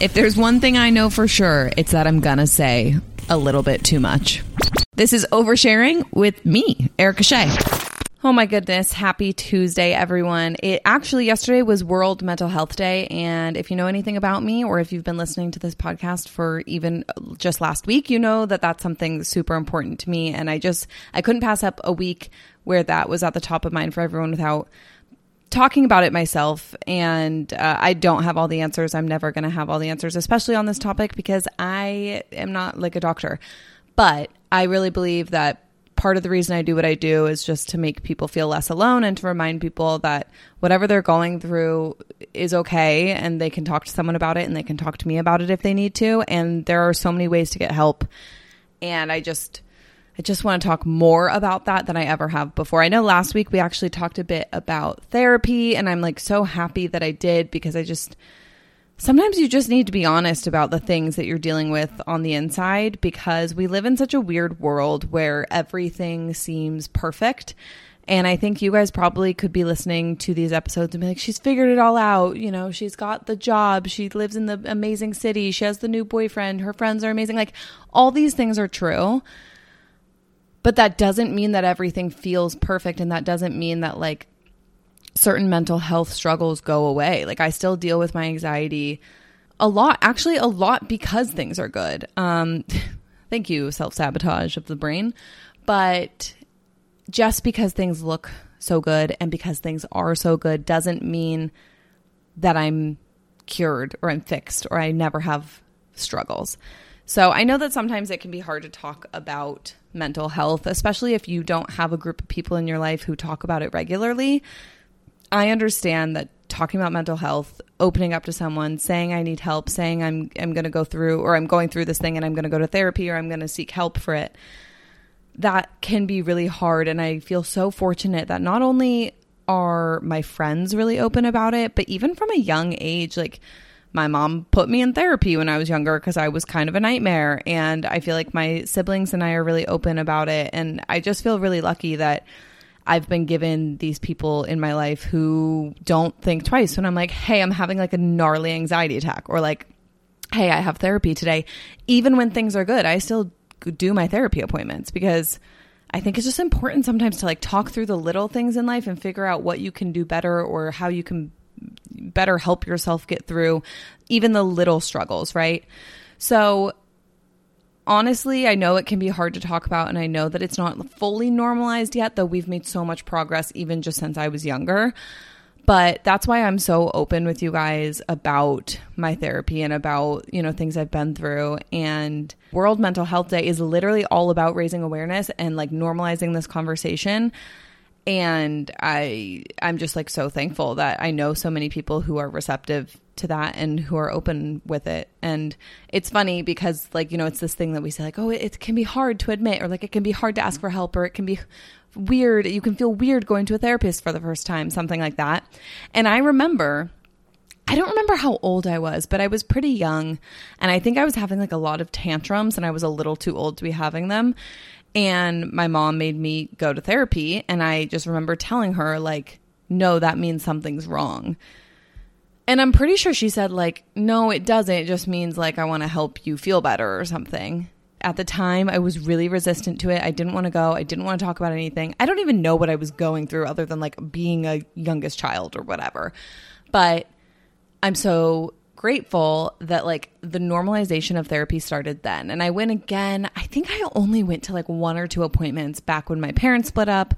If there's one thing I know for sure, it's that I'm gonna say a little bit too much. This is Oversharing with me, Erica Shea. Oh my goodness. Happy Tuesday, everyone. It actually, yesterday was World Mental Health Day. And if you know anything about me, or if you've been listening to this podcast for even uh, just last week, you know that that's something super important to me. And I just, I couldn't pass up a week where that was at the top of mind for everyone without talking about it myself and uh, i don't have all the answers. I'm never going to have all the answers especially on this topic because i am not like a doctor. But i really believe that part of the reason i do what i do is just to make people feel less alone and to remind people that whatever they're going through is okay and they can talk to someone about it and they can talk to me about it if they need to and there are so many ways to get help. And i just I just want to talk more about that than I ever have before. I know last week we actually talked a bit about therapy, and I'm like so happy that I did because I just sometimes you just need to be honest about the things that you're dealing with on the inside because we live in such a weird world where everything seems perfect. And I think you guys probably could be listening to these episodes and be like, she's figured it all out. You know, she's got the job. She lives in the amazing city. She has the new boyfriend. Her friends are amazing. Like, all these things are true. But that doesn't mean that everything feels perfect. And that doesn't mean that like certain mental health struggles go away. Like I still deal with my anxiety a lot, actually, a lot because things are good. Um, thank you, self sabotage of the brain. But just because things look so good and because things are so good doesn't mean that I'm cured or I'm fixed or I never have struggles. So I know that sometimes it can be hard to talk about mental health, especially if you don't have a group of people in your life who talk about it regularly. I understand that talking about mental health, opening up to someone, saying I need help, saying I'm I'm going to go through or I'm going through this thing and I'm going to go to therapy or I'm going to seek help for it. That can be really hard and I feel so fortunate that not only are my friends really open about it, but even from a young age like my mom put me in therapy when I was younger because I was kind of a nightmare. And I feel like my siblings and I are really open about it. And I just feel really lucky that I've been given these people in my life who don't think twice when I'm like, hey, I'm having like a gnarly anxiety attack, or like, hey, I have therapy today. Even when things are good, I still do my therapy appointments because. I think it's just important sometimes to like talk through the little things in life and figure out what you can do better or how you can better help yourself get through even the little struggles, right? So, honestly, I know it can be hard to talk about, and I know that it's not fully normalized yet, though we've made so much progress even just since I was younger. But that's why I'm so open with you guys about my therapy and about, you know, things I've been through. And World Mental Health Day is literally all about raising awareness and like normalizing this conversation and i i'm just like so thankful that i know so many people who are receptive to that and who are open with it. And it's funny because like you know it's this thing that we say like oh it, it can be hard to admit or like it can be hard to ask for help or it can be weird you can feel weird going to a therapist for the first time something like that. And i remember I don't remember how old I was, but I was pretty young. And I think I was having like a lot of tantrums and I was a little too old to be having them. And my mom made me go to therapy. And I just remember telling her, like, no, that means something's wrong. And I'm pretty sure she said, like, no, it doesn't. It just means, like, I want to help you feel better or something. At the time, I was really resistant to it. I didn't want to go. I didn't want to talk about anything. I don't even know what I was going through other than, like, being a youngest child or whatever. But I'm so grateful that like the normalization of therapy started then. And I went again. I think I only went to like one or two appointments back when my parents split up.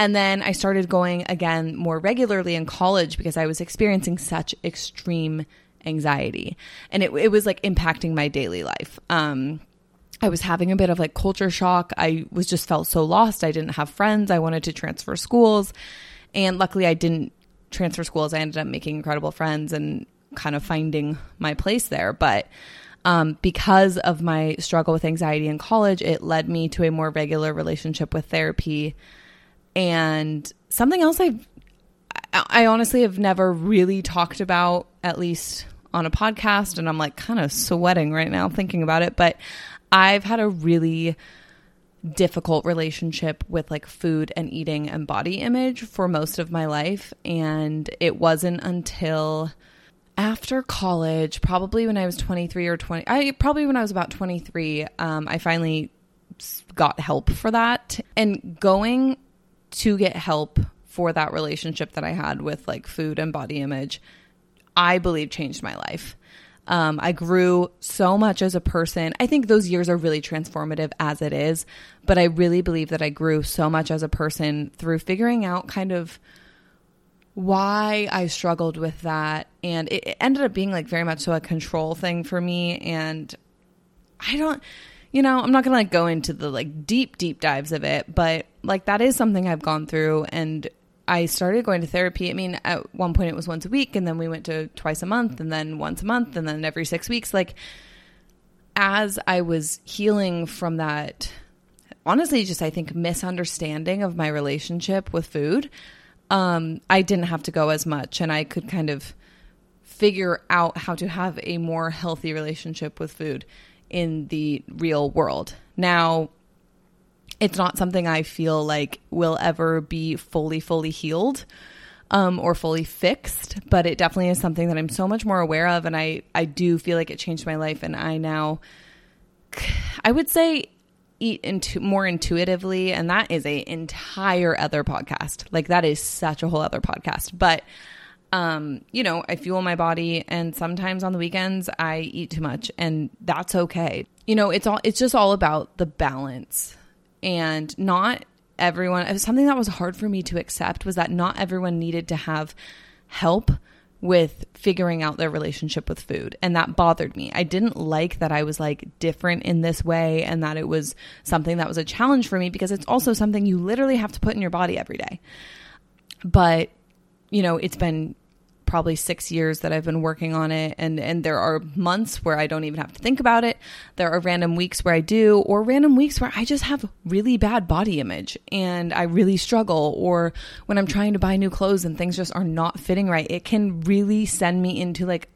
And then I started going again more regularly in college because I was experiencing such extreme anxiety. And it, it was like impacting my daily life. Um, I was having a bit of like culture shock. I was just felt so lost. I didn't have friends. I wanted to transfer schools. And luckily, I didn't transfer schools. I ended up making incredible friends and kind of finding my place there. But um, because of my struggle with anxiety in college, it led me to a more regular relationship with therapy. And something else I've, I honestly have never really talked about, at least on a podcast. And I'm like kind of sweating right now thinking about it. But I've had a really difficult relationship with like food and eating and body image for most of my life. And it wasn't until after college, probably when I was 23 or 20, I probably when I was about 23, um, I finally got help for that. And going to get help for that relationship that I had with like food and body image, I believe changed my life. Um, I grew so much as a person. I think those years are really transformative as it is, but I really believe that I grew so much as a person through figuring out kind of why I struggled with that. And it, it ended up being like very much so a control thing for me. And I don't, you know, I'm not going to like go into the like deep, deep dives of it, but like that is something I've gone through. And I started going to therapy. I mean, at one point it was once a week, and then we went to twice a month, and then once a month, and then every six weeks. Like, as I was healing from that, honestly, just I think misunderstanding of my relationship with food, um, I didn't have to go as much, and I could kind of figure out how to have a more healthy relationship with food in the real world. Now, it's not something I feel like will ever be fully, fully healed um, or fully fixed, but it definitely is something that I'm so much more aware of. And I, I do feel like it changed my life. And I now, I would say, eat into more intuitively. And that is a entire other podcast. Like that is such a whole other podcast. But um, you know, I fuel my body and sometimes on the weekends I eat too much and that's okay. You know, it's all it's just all about the balance and not everyone something that was hard for me to accept was that not everyone needed to have help with figuring out their relationship with food and that bothered me. I didn't like that I was like different in this way and that it was something that was a challenge for me because it's also something you literally have to put in your body every day. But you know, it's been probably six years that I've been working on it, and and there are months where I don't even have to think about it. There are random weeks where I do, or random weeks where I just have really bad body image and I really struggle. Or when I'm trying to buy new clothes and things just are not fitting right, it can really send me into like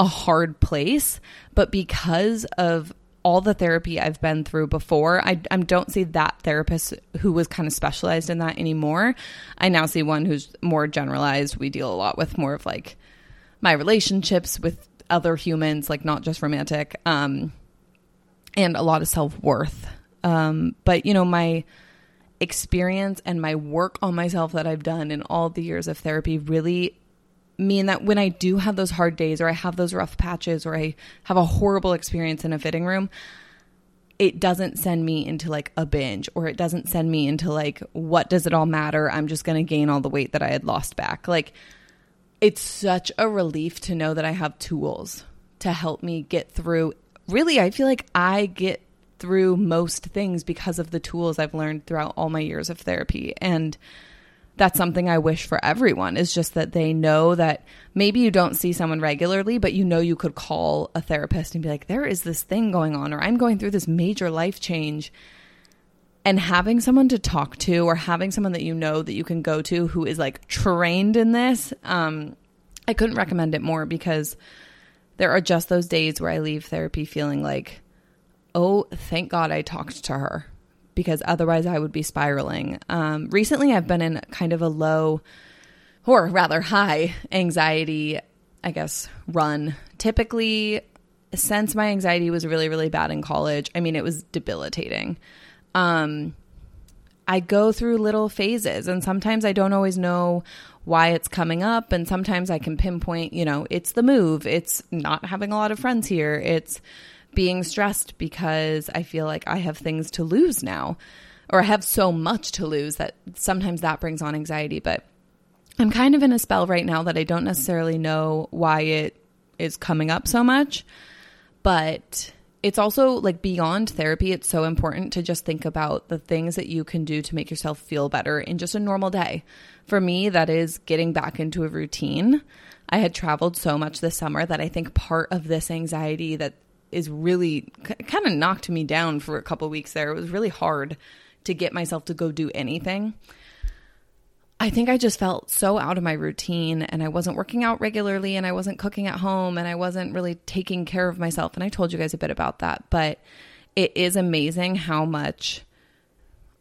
a hard place. But because of all the therapy I've been through before. I, I don't see that therapist who was kind of specialized in that anymore. I now see one who's more generalized. We deal a lot with more of like my relationships with other humans, like not just romantic, um, and a lot of self worth. Um, but you know, my experience and my work on myself that I've done in all the years of therapy really mean that when I do have those hard days or I have those rough patches or I have a horrible experience in a fitting room, it doesn't send me into like a binge or it doesn't send me into like, what does it all matter? I'm just going to gain all the weight that I had lost back. Like, it's such a relief to know that I have tools to help me get through. Really, I feel like I get through most things because of the tools I've learned throughout all my years of therapy. And that's something I wish for everyone is just that they know that maybe you don't see someone regularly, but you know you could call a therapist and be like, there is this thing going on, or I'm going through this major life change. And having someone to talk to, or having someone that you know that you can go to who is like trained in this, um, I couldn't recommend it more because there are just those days where I leave therapy feeling like, oh, thank God I talked to her because otherwise I would be spiraling. Um, recently, I've been in kind of a low, or rather high anxiety, I guess, run. Typically, since my anxiety was really, really bad in college, I mean, it was debilitating. Um, I go through little phases, and sometimes I don't always know why it's coming up. And sometimes I can pinpoint, you know, it's the move, it's not having a lot of friends here, it's being stressed because I feel like I have things to lose now, or I have so much to lose that sometimes that brings on anxiety. But I'm kind of in a spell right now that I don't necessarily know why it is coming up so much. But it's also like beyond therapy, it's so important to just think about the things that you can do to make yourself feel better in just a normal day. For me, that is getting back into a routine. I had traveled so much this summer that I think part of this anxiety that is really kind of knocked me down for a couple weeks there. It was really hard to get myself to go do anything. I think I just felt so out of my routine and I wasn't working out regularly and I wasn't cooking at home and I wasn't really taking care of myself. And I told you guys a bit about that, but it is amazing how much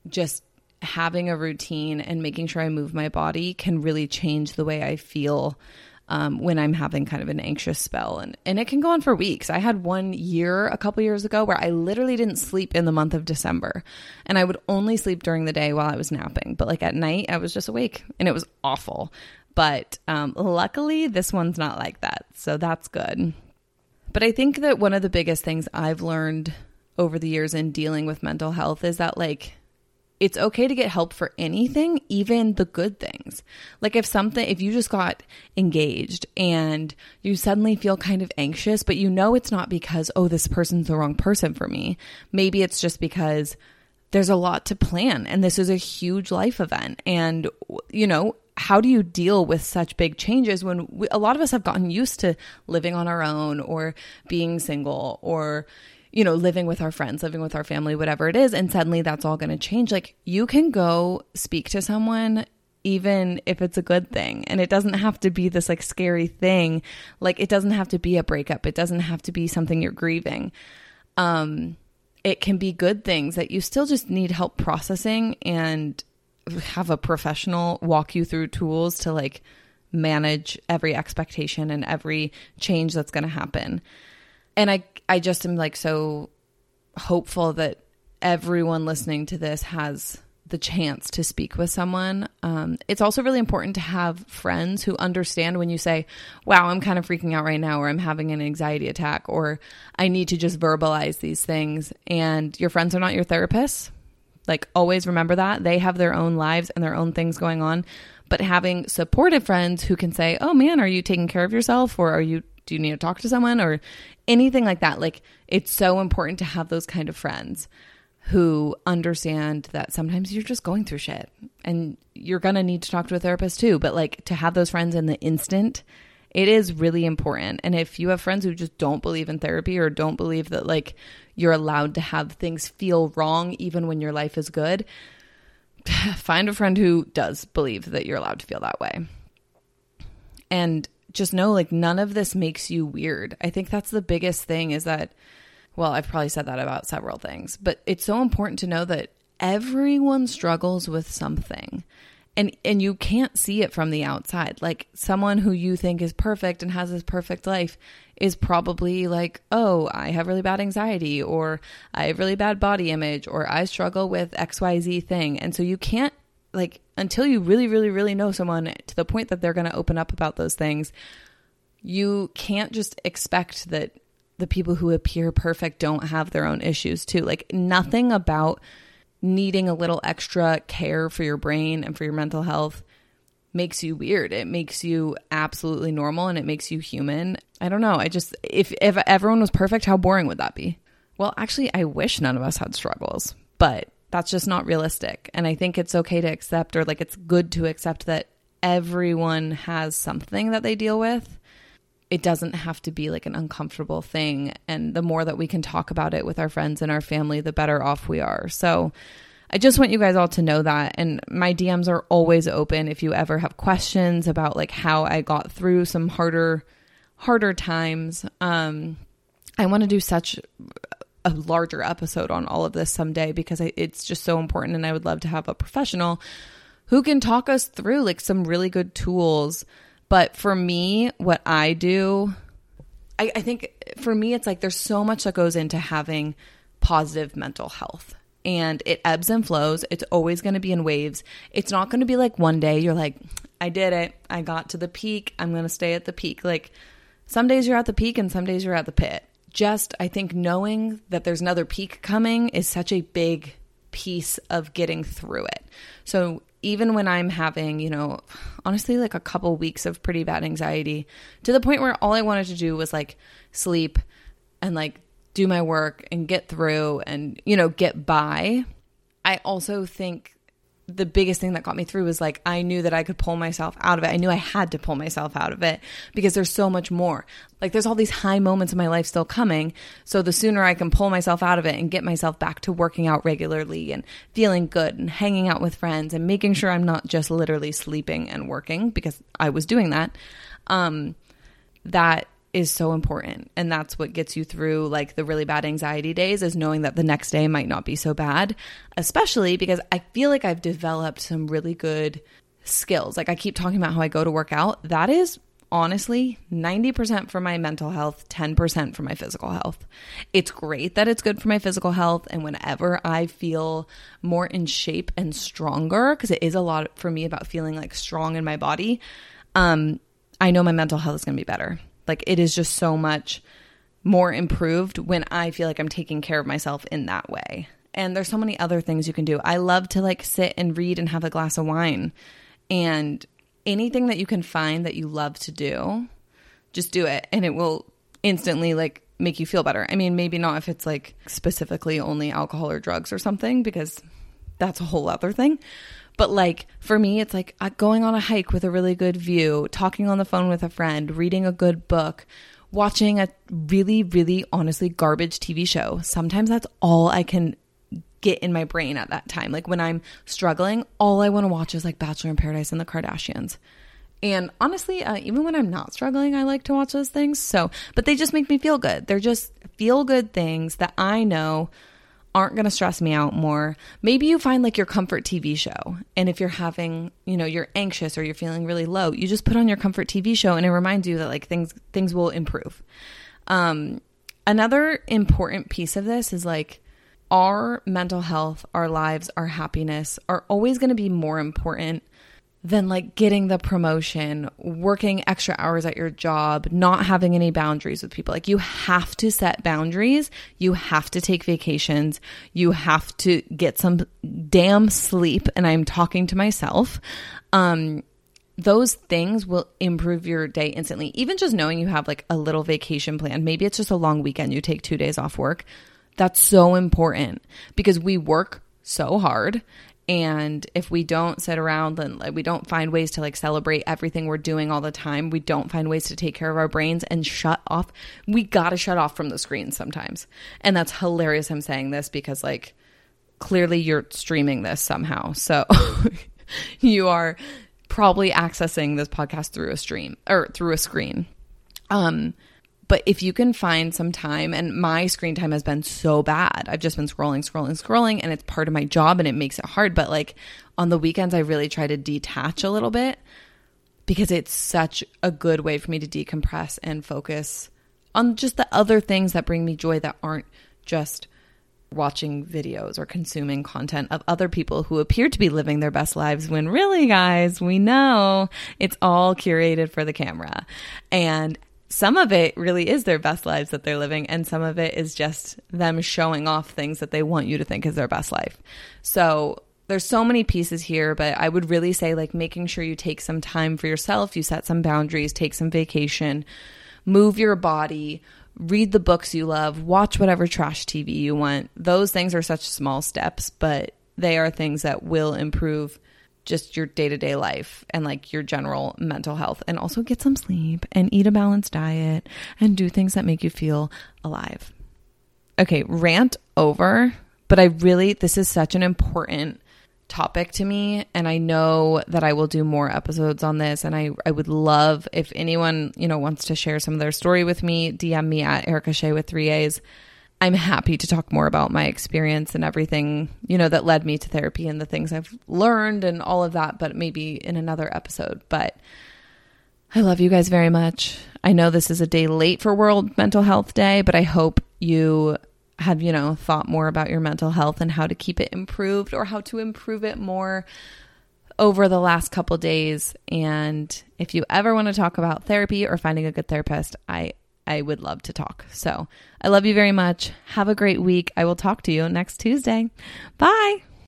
just having a routine and making sure I move my body can really change the way I feel um, when I'm having kind of an anxious spell. And, and it can go on for weeks. I had one year a couple years ago where I literally didn't sleep in the month of December. And I would only sleep during the day while I was napping. But like at night, I was just awake and it was awful. But um, luckily, this one's not like that. So that's good. But I think that one of the biggest things I've learned over the years in dealing with mental health is that, like, it's okay to get help for anything, even the good things. Like if something, if you just got engaged and you suddenly feel kind of anxious, but you know it's not because, oh, this person's the wrong person for me. Maybe it's just because there's a lot to plan and this is a huge life event. And, you know, how do you deal with such big changes when we, a lot of us have gotten used to living on our own or being single or, you know, living with our friends, living with our family, whatever it is, and suddenly that's all going to change. Like you can go speak to someone even if it's a good thing and it doesn't have to be this like scary thing. Like it doesn't have to be a breakup. It doesn't have to be something you're grieving. Um it can be good things that you still just need help processing and have a professional walk you through tools to like manage every expectation and every change that's going to happen. And I I just am like so hopeful that everyone listening to this has the chance to speak with someone. Um, it's also really important to have friends who understand when you say, Wow, I'm kind of freaking out right now, or I'm having an anxiety attack, or I need to just verbalize these things. And your friends are not your therapists. Like, always remember that. They have their own lives and their own things going on. But having supportive friends who can say, Oh man, are you taking care of yourself? Or are you do you need to talk to someone or anything like that? Like it's so important to have those kind of friends who understand that sometimes you're just going through shit and you're going to need to talk to a therapist too. But like to have those friends in the instant it is really important. And if you have friends who just don't believe in therapy or don't believe that like you're allowed to have things feel wrong even when your life is good find a friend who does believe that you're allowed to feel that way. And just know like none of this makes you weird. I think that's the biggest thing is that well, I've probably said that about several things, but it's so important to know that everyone struggles with something. And and you can't see it from the outside. Like someone who you think is perfect and has this perfect life is probably like, "Oh, I have really bad anxiety or I have really bad body image or I struggle with XYZ thing." And so you can't like until you really really really know someone to the point that they're going to open up about those things you can't just expect that the people who appear perfect don't have their own issues too. Like nothing about needing a little extra care for your brain and for your mental health makes you weird. It makes you absolutely normal and it makes you human. I don't know. I just if if everyone was perfect how boring would that be? Well actually i wish none of us had struggles but that's just not realistic. And I think it's okay to accept, or like it's good to accept that everyone has something that they deal with. It doesn't have to be like an uncomfortable thing. And the more that we can talk about it with our friends and our family, the better off we are. So I just want you guys all to know that. And my DMs are always open if you ever have questions about like how I got through some harder, harder times. Um, I want to do such a larger episode on all of this someday because it's just so important and I would love to have a professional who can talk us through like some really good tools. But for me, what I do, I, I think for me, it's like there's so much that goes into having positive mental health and it ebbs and flows. It's always going to be in waves. It's not going to be like one day you're like, I did it. I got to the peak. I'm going to stay at the peak. Like some days you're at the peak and some days you're at the pit just, I think, knowing that there's another peak coming is such a big piece of getting through it. So even when I'm having, you know, honestly, like a couple weeks of pretty bad anxiety to the point where all I wanted to do was like sleep and like do my work and get through and, you know, get by. I also think the biggest thing that got me through was like I knew that I could pull myself out of it. I knew I had to pull myself out of it because there's so much more. Like there's all these high moments in my life still coming. So the sooner I can pull myself out of it and get myself back to working out regularly and feeling good and hanging out with friends and making sure I'm not just literally sleeping and working because I was doing that. Um that is so important and that's what gets you through like the really bad anxiety days is knowing that the next day might not be so bad especially because i feel like i've developed some really good skills like i keep talking about how i go to work out that is honestly 90% for my mental health, 10% for my physical health. It's great that it's good for my physical health. And whenever I feel more in shape and stronger, because it is a lot for me about feeling like strong in my body, um, I know my mental health is going to be better. Like it is just so much more improved when I feel like I'm taking care of myself in that way. And there's so many other things you can do. I love to like sit and read and have a glass of wine. And anything that you can find that you love to do, just do it and it will instantly like make you feel better. I mean, maybe not if it's like specifically only alcohol or drugs or something because that's a whole other thing. But like for me, it's like uh, going on a hike with a really good view, talking on the phone with a friend, reading a good book, watching a really, really honestly garbage TV show. Sometimes that's all I can get in my brain at that time. Like when I'm struggling, all I want to watch is like Bachelor in Paradise and the Kardashians. And honestly, uh, even when I'm not struggling, I like to watch those things. So, but they just make me feel good. They're just feel good things that I know aren't going to stress me out more. Maybe you find like your comfort TV show. And if you're having, you know, you're anxious or you're feeling really low, you just put on your comfort TV show and it reminds you that like things things will improve. Um another important piece of this is like our mental health, our lives, our happiness are always going to be more important than like getting the promotion, working extra hours at your job, not having any boundaries with people. Like you have to set boundaries. You have to take vacations. You have to get some damn sleep. And I'm talking to myself. Um, those things will improve your day instantly. Even just knowing you have like a little vacation plan. Maybe it's just a long weekend. You take two days off work that's so important because we work so hard and if we don't sit around and like, we don't find ways to like celebrate everything we're doing all the time, we don't find ways to take care of our brains and shut off. We got to shut off from the screen sometimes. And that's hilarious I'm saying this because like clearly you're streaming this somehow. So you are probably accessing this podcast through a stream or through a screen. Um but if you can find some time, and my screen time has been so bad, I've just been scrolling, scrolling, scrolling, and it's part of my job and it makes it hard. But like on the weekends, I really try to detach a little bit because it's such a good way for me to decompress and focus on just the other things that bring me joy that aren't just watching videos or consuming content of other people who appear to be living their best lives when really, guys, we know it's all curated for the camera. And some of it really is their best lives that they're living, and some of it is just them showing off things that they want you to think is their best life. So there's so many pieces here, but I would really say like making sure you take some time for yourself, you set some boundaries, take some vacation, move your body, read the books you love, watch whatever trash TV you want. Those things are such small steps, but they are things that will improve just your day to day life and like your general mental health, and also get some sleep and eat a balanced diet and do things that make you feel alive. Okay, rant over, but I really, this is such an important topic to me and I know that I will do more episodes on this and I I would love if anyone, you know, wants to share some of their story with me, DM me at Erica Shea with 3 A's. I'm happy to talk more about my experience and everything, you know, that led me to therapy and the things I've learned and all of that, but maybe in another episode. But I love you guys very much. I know this is a day late for World Mental Health Day, but I hope you have, you know, thought more about your mental health and how to keep it improved or how to improve it more over the last couple days. And if you ever want to talk about therapy or finding a good therapist, I I would love to talk. So I love you very much. Have a great week. I will talk to you next Tuesday. Bye.